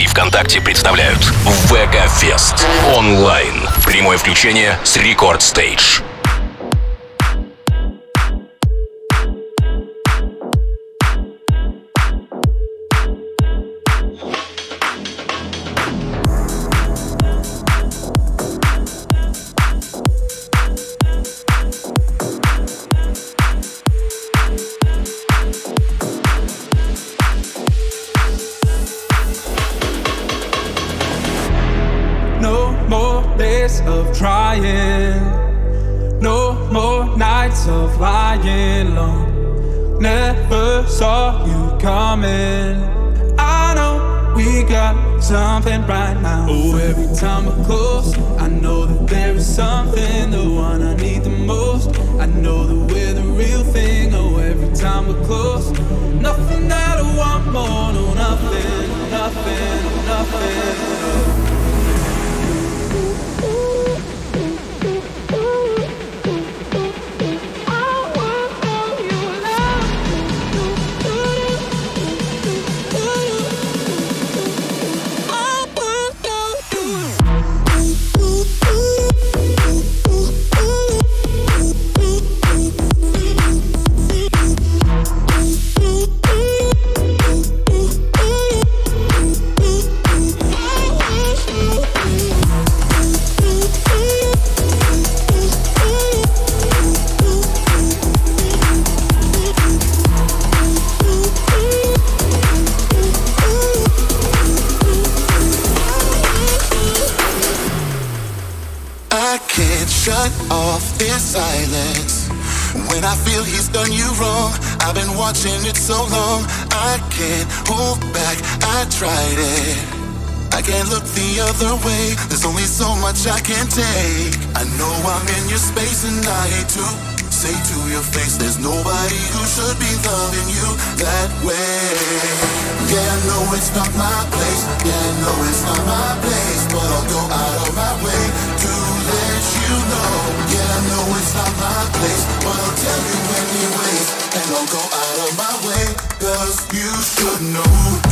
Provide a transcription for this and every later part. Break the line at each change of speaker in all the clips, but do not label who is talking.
и ВКонтакте представляют ВК Фест онлайн. Прямое включение с Рекорд Стейдж.
Watching it so long. I can't hold back. I tried it. I can't look the other way. There's only so much I can take. I know I'm in your space and I hate to say to your face there's nobody who should be loving you that way. Yeah, I know it's not my place. Yeah, I know it's not my place. But I'll go out of my way Cause you should know.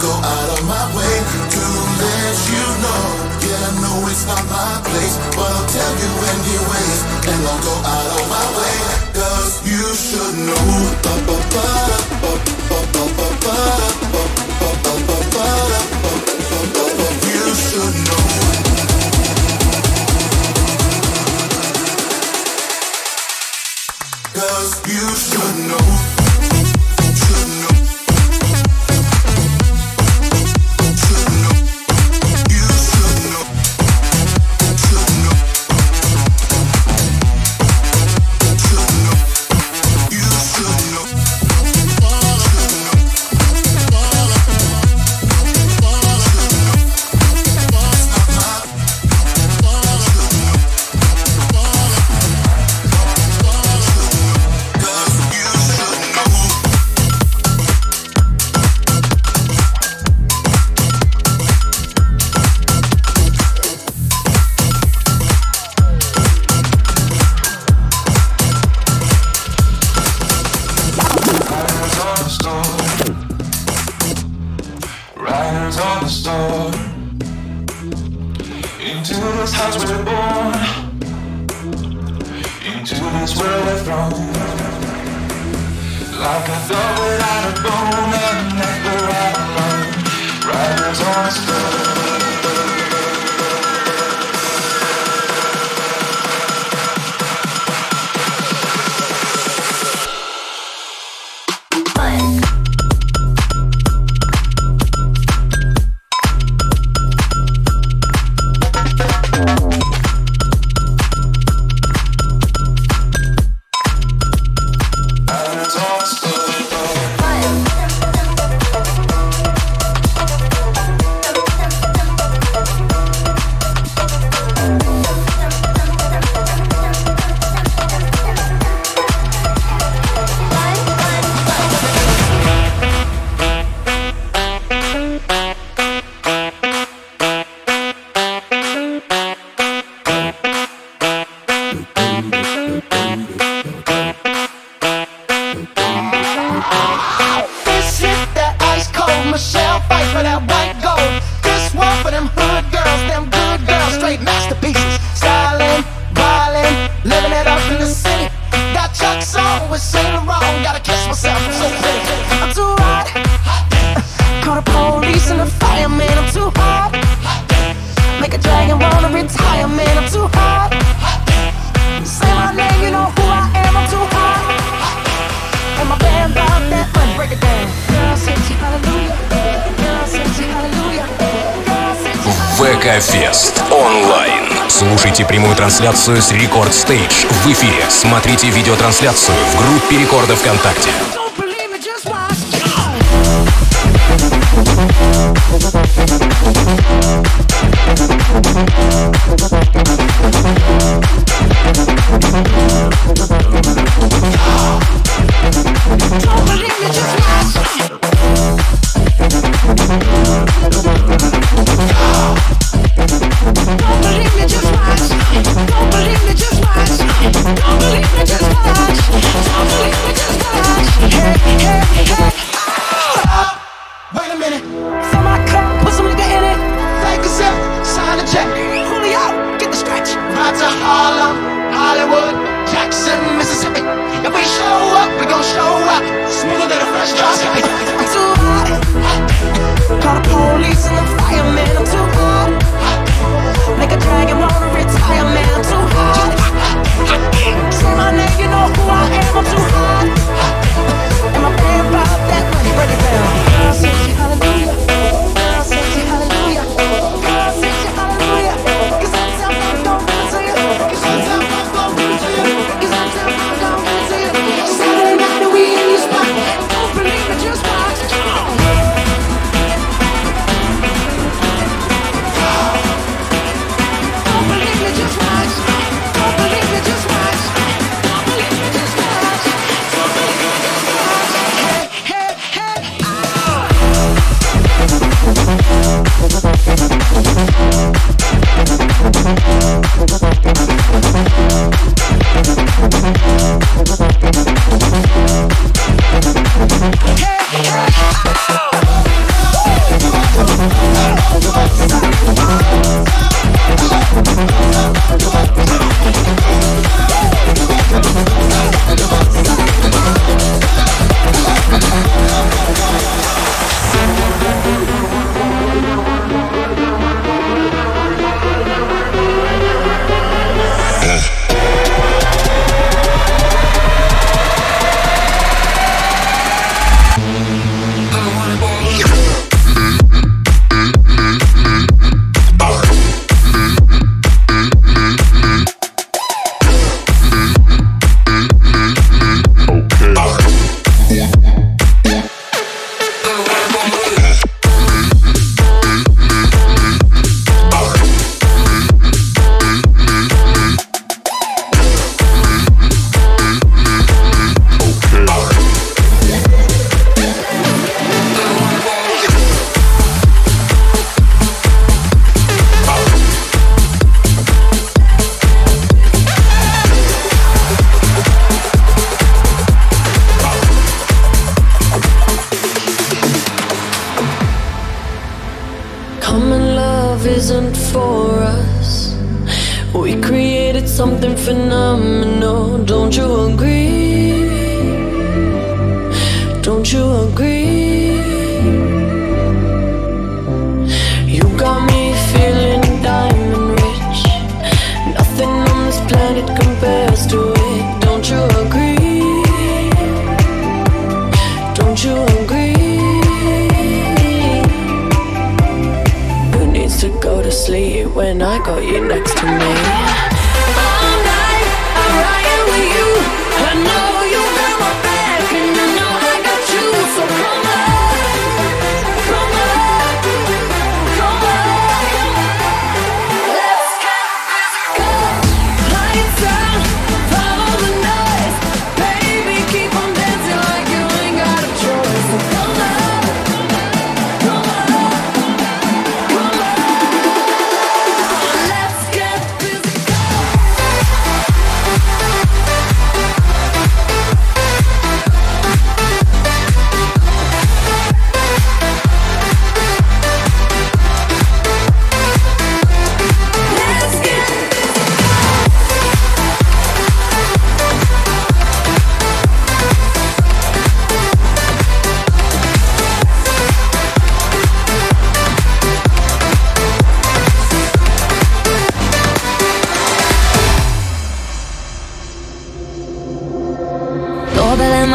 go out of my way to let you know. Yeah, I know it's not my place, but I'll tell you anyways. And I'll go out of my way, cause you should know.
Ba, ba, ba, трансляцию с Рекорд Стейдж в эфире. Смотрите видеотрансляцию в группе Рекорда ВКонтакте.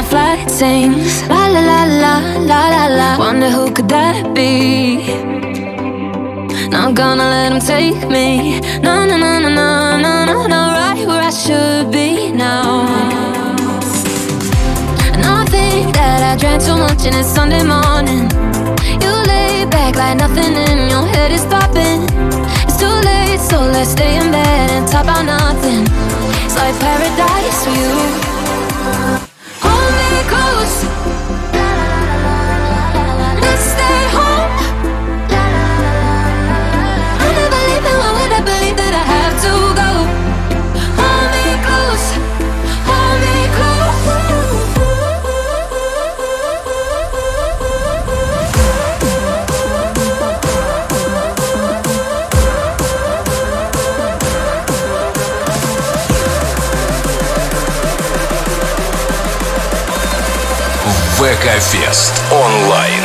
Sings La la la la la la la Wonder who could that be Not gonna let him take me. No, no, no, no, no, no, no, no, right where I should be now. And I think that I drank too much and it's Sunday morning. You lay back like nothing in your head is popping. It's too late, so let's stay in bed and talk about nothing. It's like paradise for you.
Афест онлайн.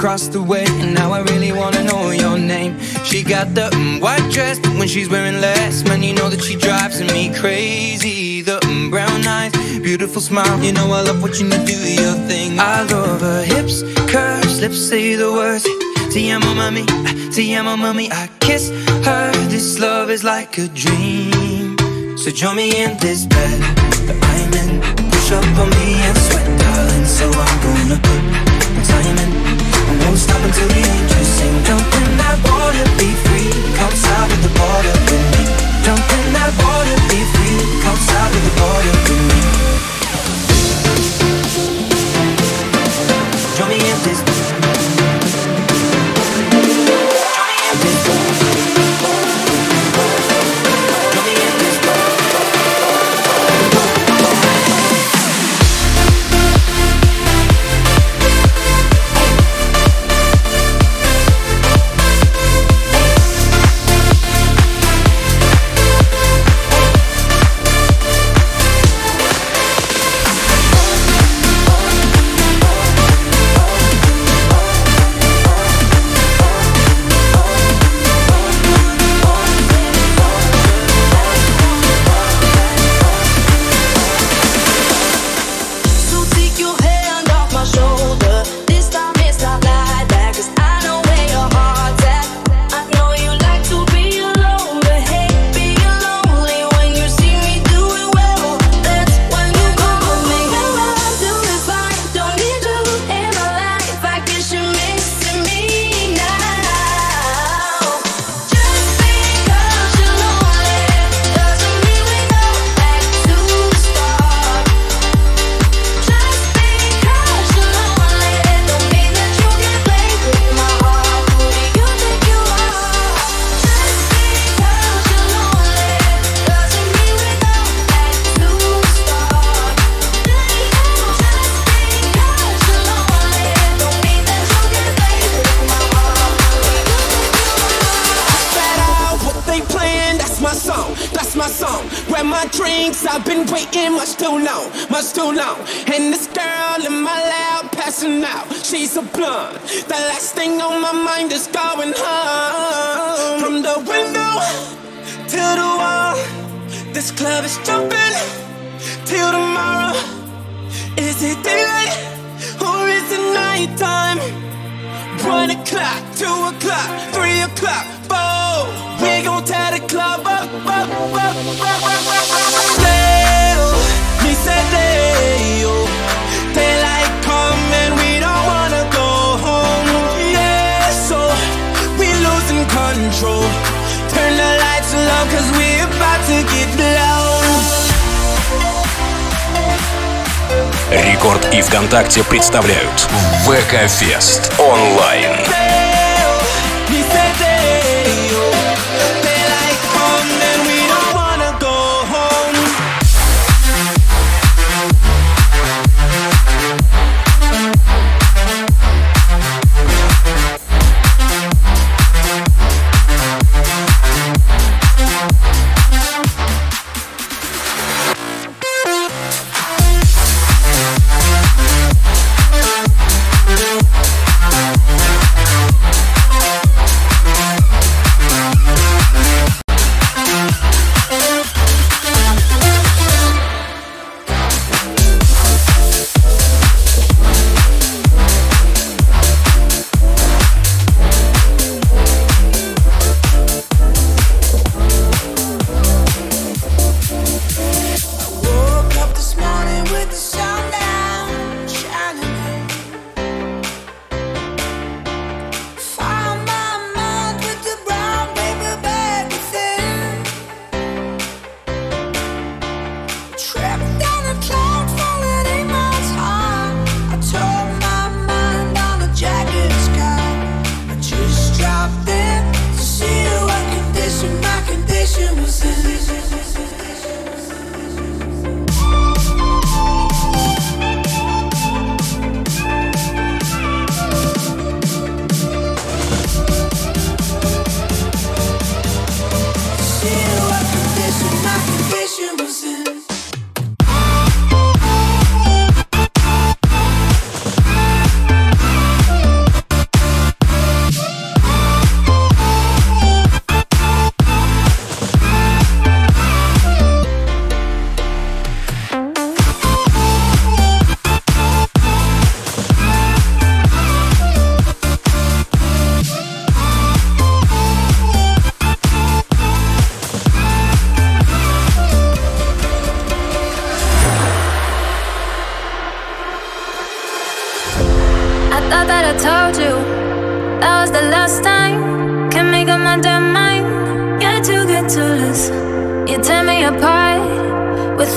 Across the way, and now I really wanna know your name. She got the white dress, but when she's wearing less, man, you know that she drives me crazy. The brown eyes, beautiful smile, you know I love watching you do your thing. I love her hips, curves, lips say the words. Te amo, mami, te amo, mami. I kiss her. This love is like a dream. So join me in this bed that I'm in. Push up on me and sweat, darling. So I'm gonna put my time in won't stop until the angels sing. Jump in that water, be free. Come south of the border with me. Jump in that water, be free. Come south of the border with me.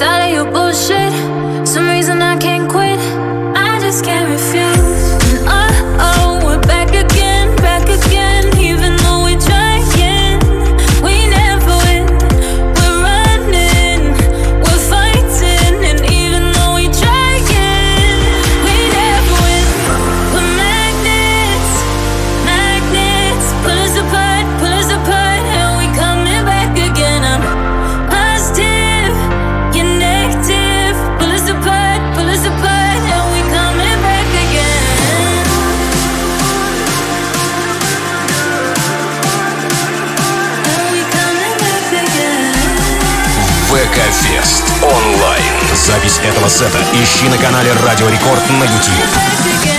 爱又不是。сета ищи на канале Радио Рекорд на YouTube.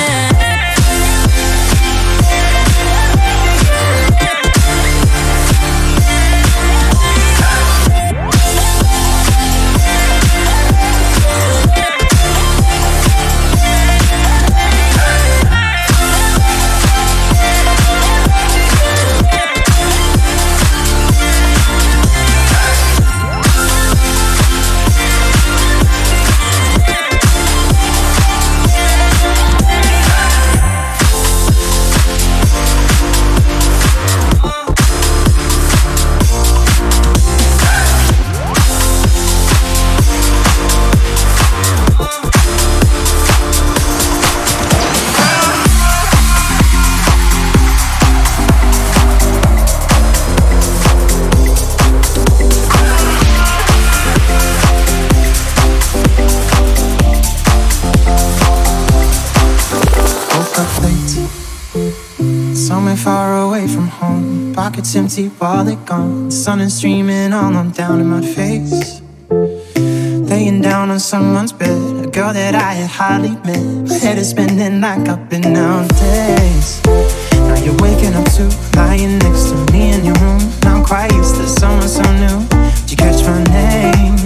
Empty, wallet gone. The sun is streaming all on down in my face. Laying down on someone's bed, a girl that I had hardly met. My head is spinning like I've been out days. Now you're waking up to lying next to me in your room. Now I'm quite used to someone so new. Did you catch my name?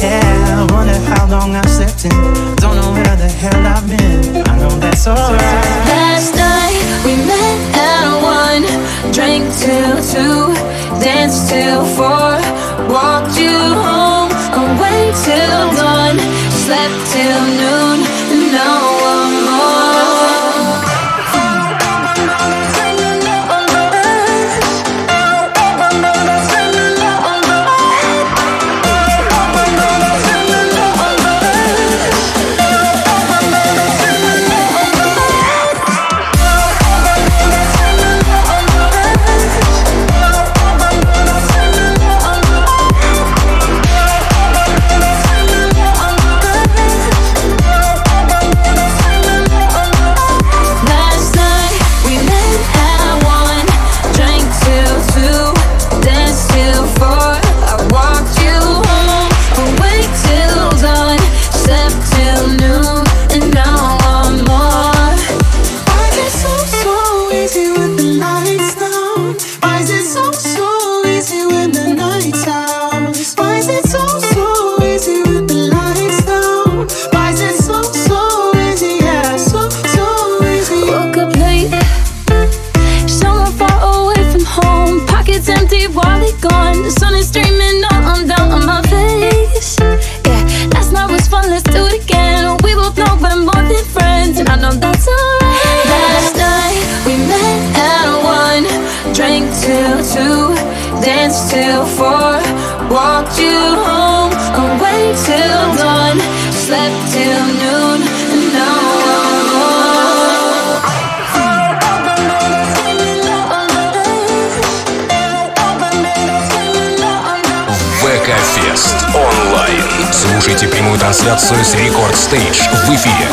Yeah, I wonder how long I've slept in. Don't know where the hell I've been. I know that's alright.
Last night till two, danced till four, walked you home, away till dawn, slept till noon, and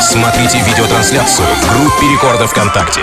Смотрите видеотрансляцию в группе Рекорда ВКонтакте.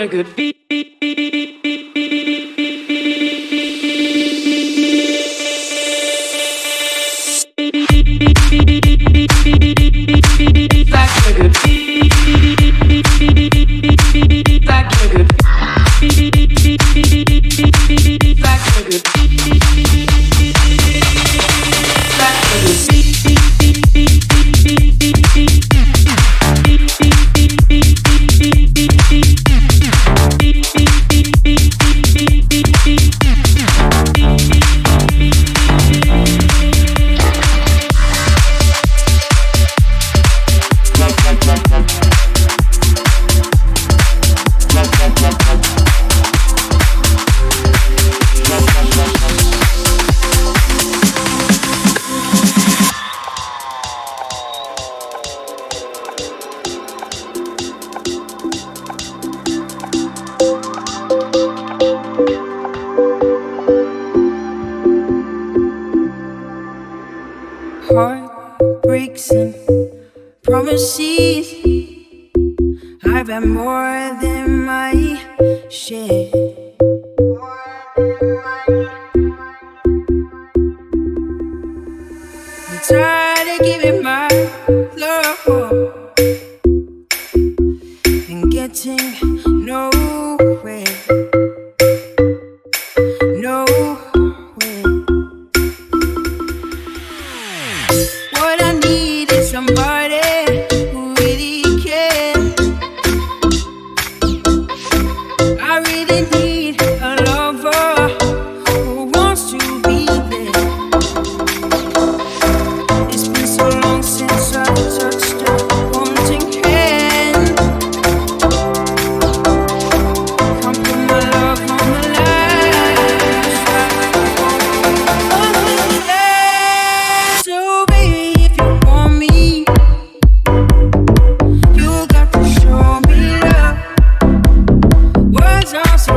Sometimes I get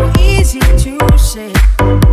a to beat.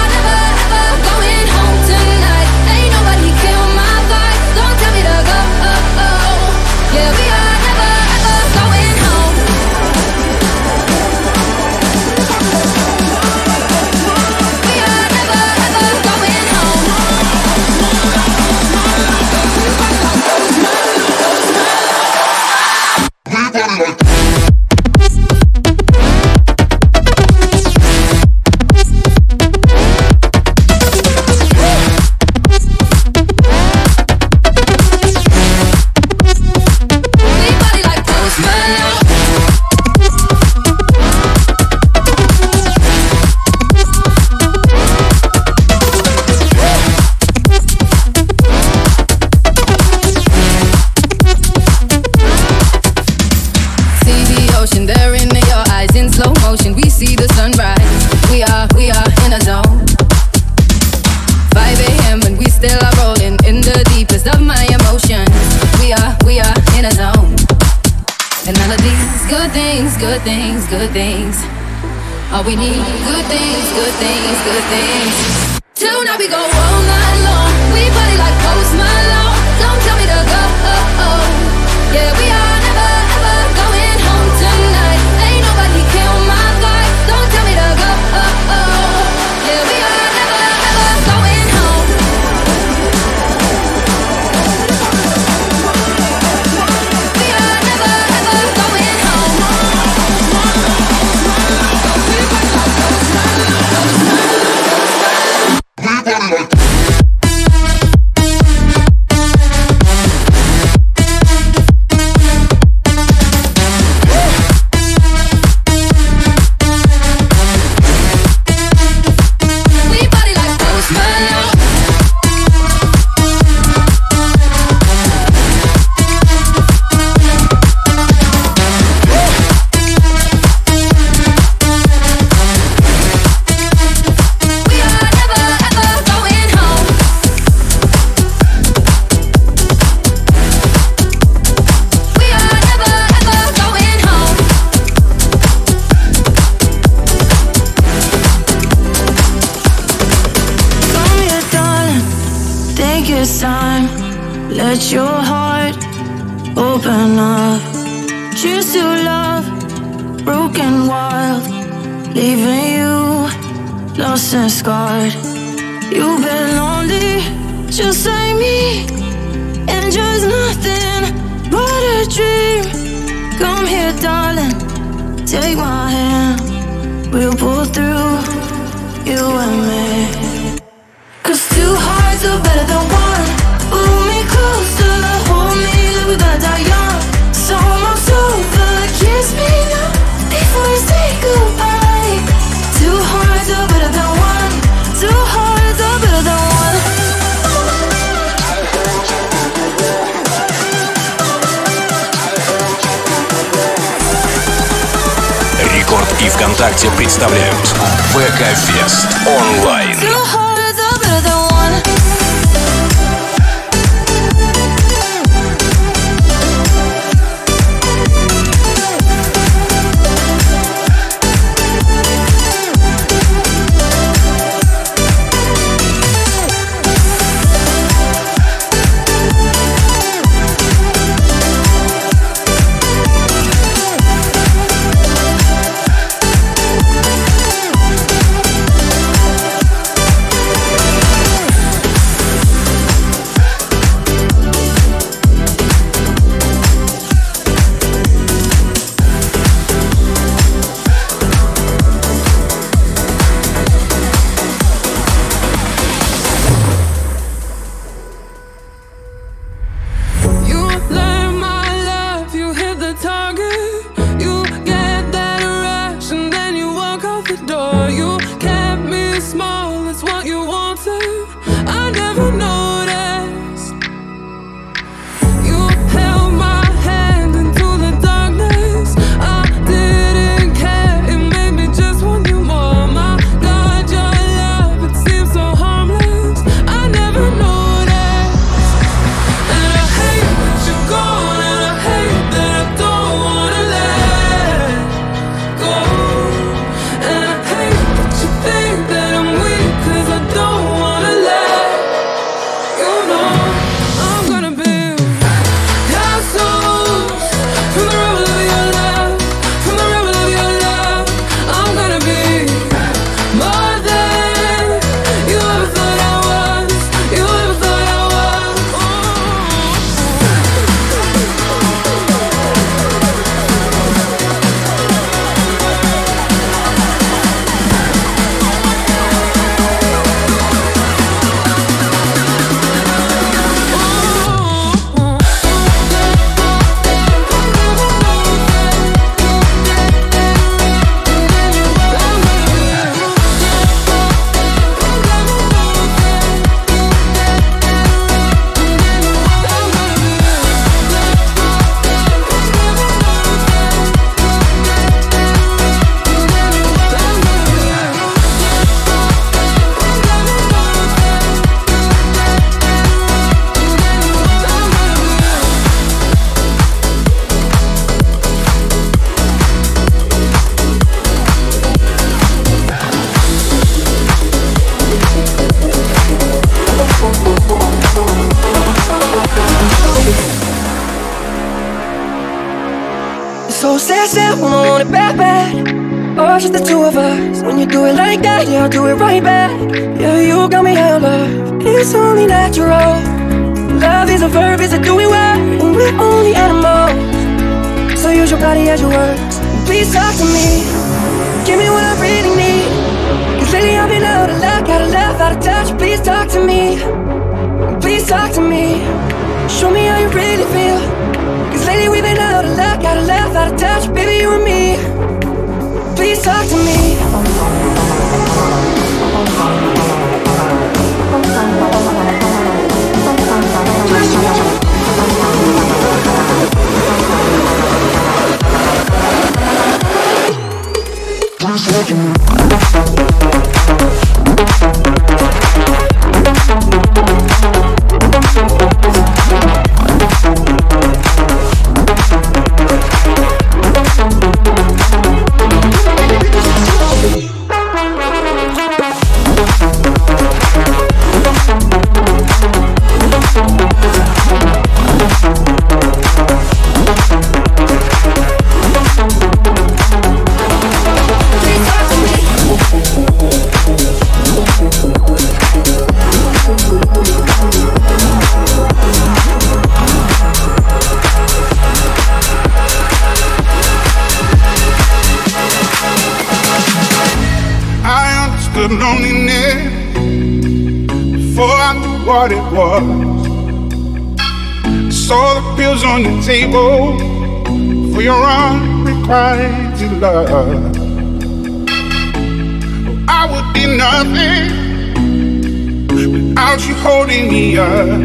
other things. All we need good things, good things, good things. Tonight we go all night long. We party like post
представляют ВК-фест онлайн.
To me. Please talk to me. Show me how you really feel. Cause lately we've been out of luck, out of love, out of touch. Baby, you and me. Please talk to me.
I Saw the pills on the table for your unrequited love. I would be nothing without you holding me up.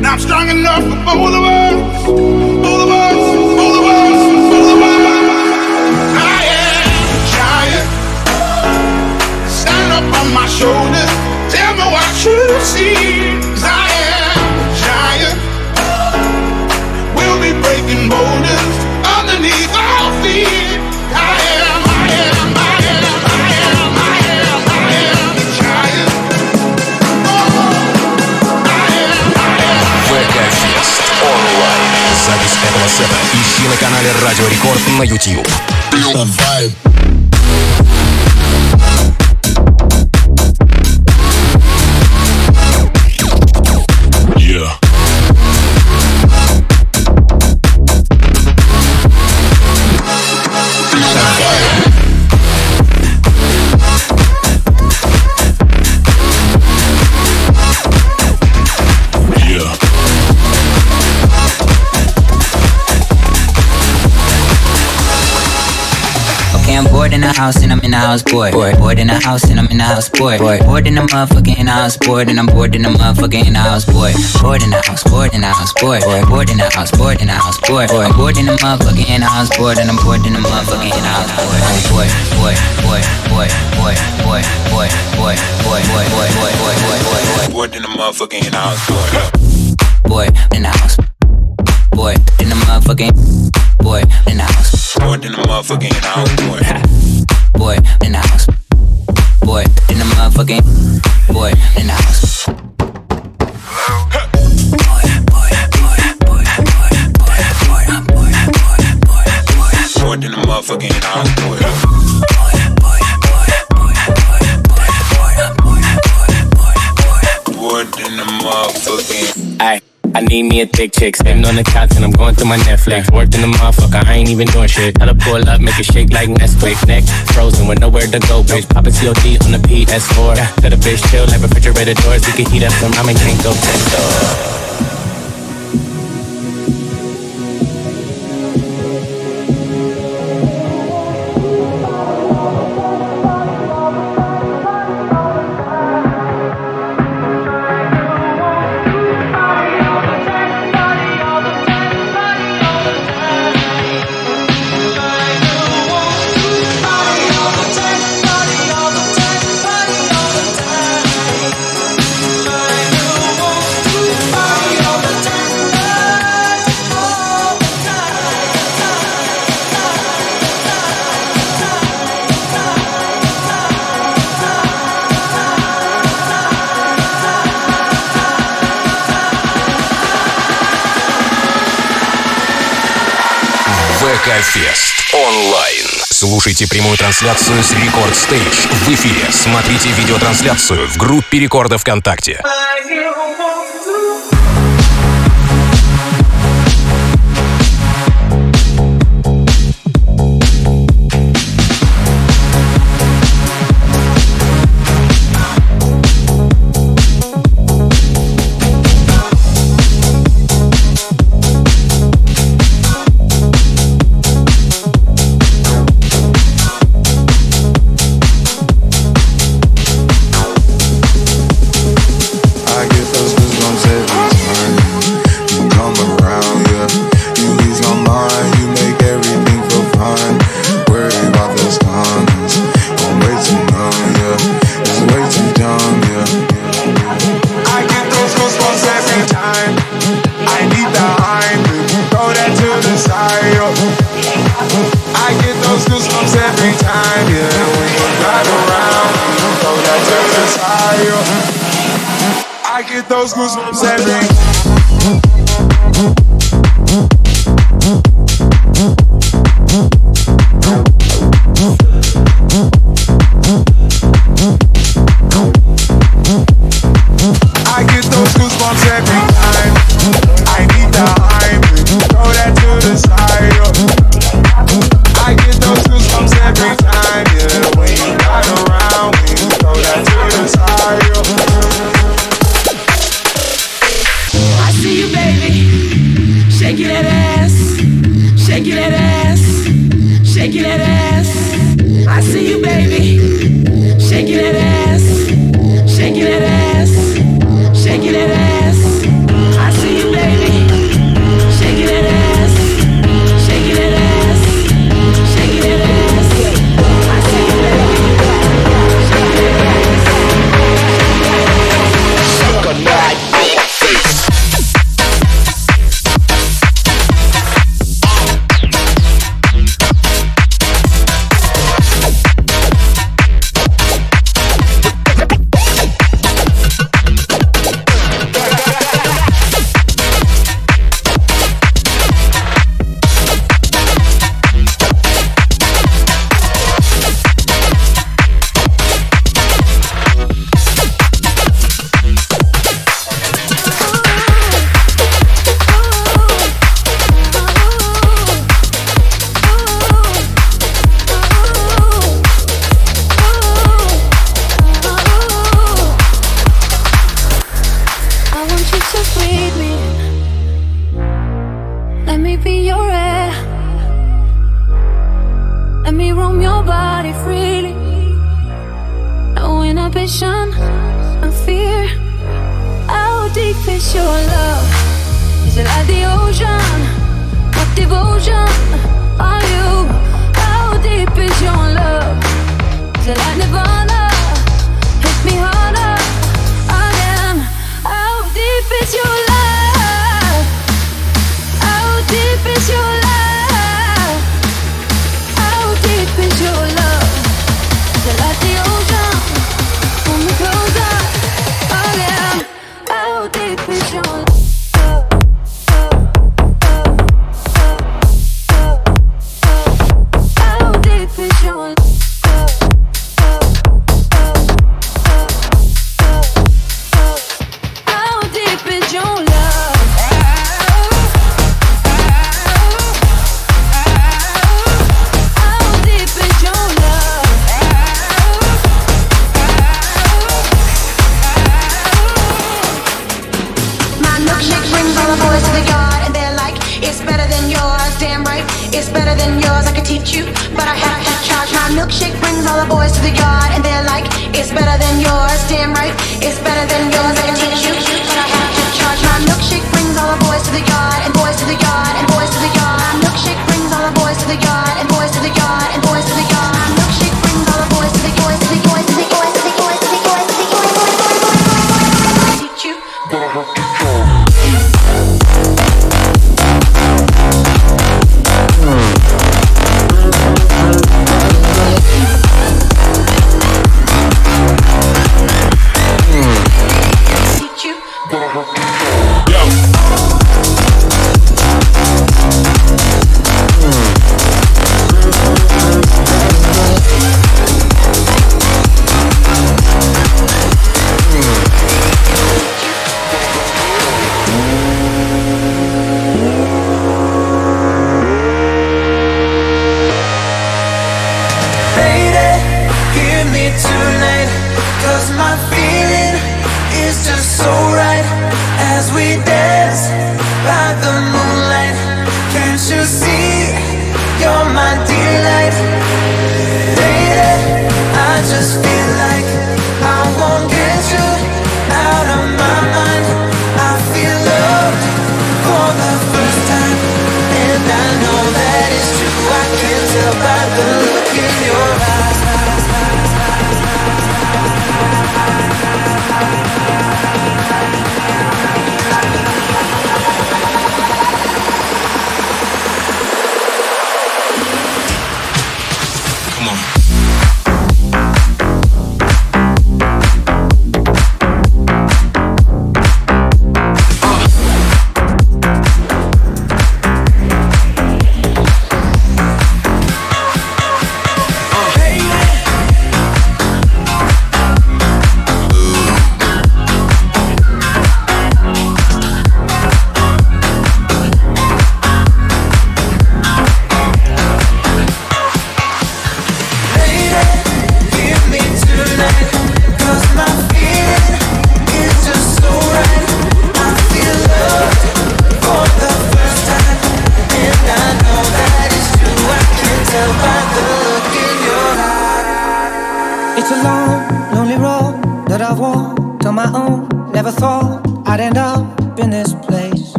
Now I'm strong enough for both of us, both of us, both of us, both of. I am a giant. Stand up on my shoulders.
Запись этого сета ищи на канале Радио Рекорд на YouTube.
The house and I'm in the house bored. Bored, bored in the house and I'm in the house bored. Bored, bored in the motherfucker in the house bored and I'm bored in the motherfucker in the house bored. Bored in the house, boy. bored in the house bored. Bored, bored in the house, boy. bored in the house bored. I'm bored in the motherfucker in the house bored and I'm bored in the motherfucker in the house bored. Bored, bored, bored, bored, bored, bored, bored, bored, bored, bored, bored, bored, bored, bored, bored, bored.
Bored in the motherfucker in the house, boy.
Boy in the house. Boy in the motherfucking. Boy in the house.
Bored in the motherfucker in the house, boy.
Boy in the house. Boy in the motherfucking. Boy in the house.
Bored in the motherfucker in the house, boy. Bored in the motherfucking.
Ay, I need me a thick chick. Sitting on the couch and I'm going through my Netflix. Worked in the motherfucker, I ain't even doing shit. Tell her pull up, make it shake like Nesquik. Neck frozen with nowhere to go, bitch. Poppin' COD on the PS4. Yeah, let a bitch chill like refrigerator doors. We can heat up some ramen, can't go test
Мегафест онлайн. Слушайте прямую трансляцию с Рекорд Стейдж в эфире. Смотрите видеотрансляцию в группе Рекорда ВКонтакте.
those goosebumps every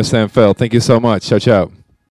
My
name is Sam Feldt. Thank you so much. Ciao, ciao.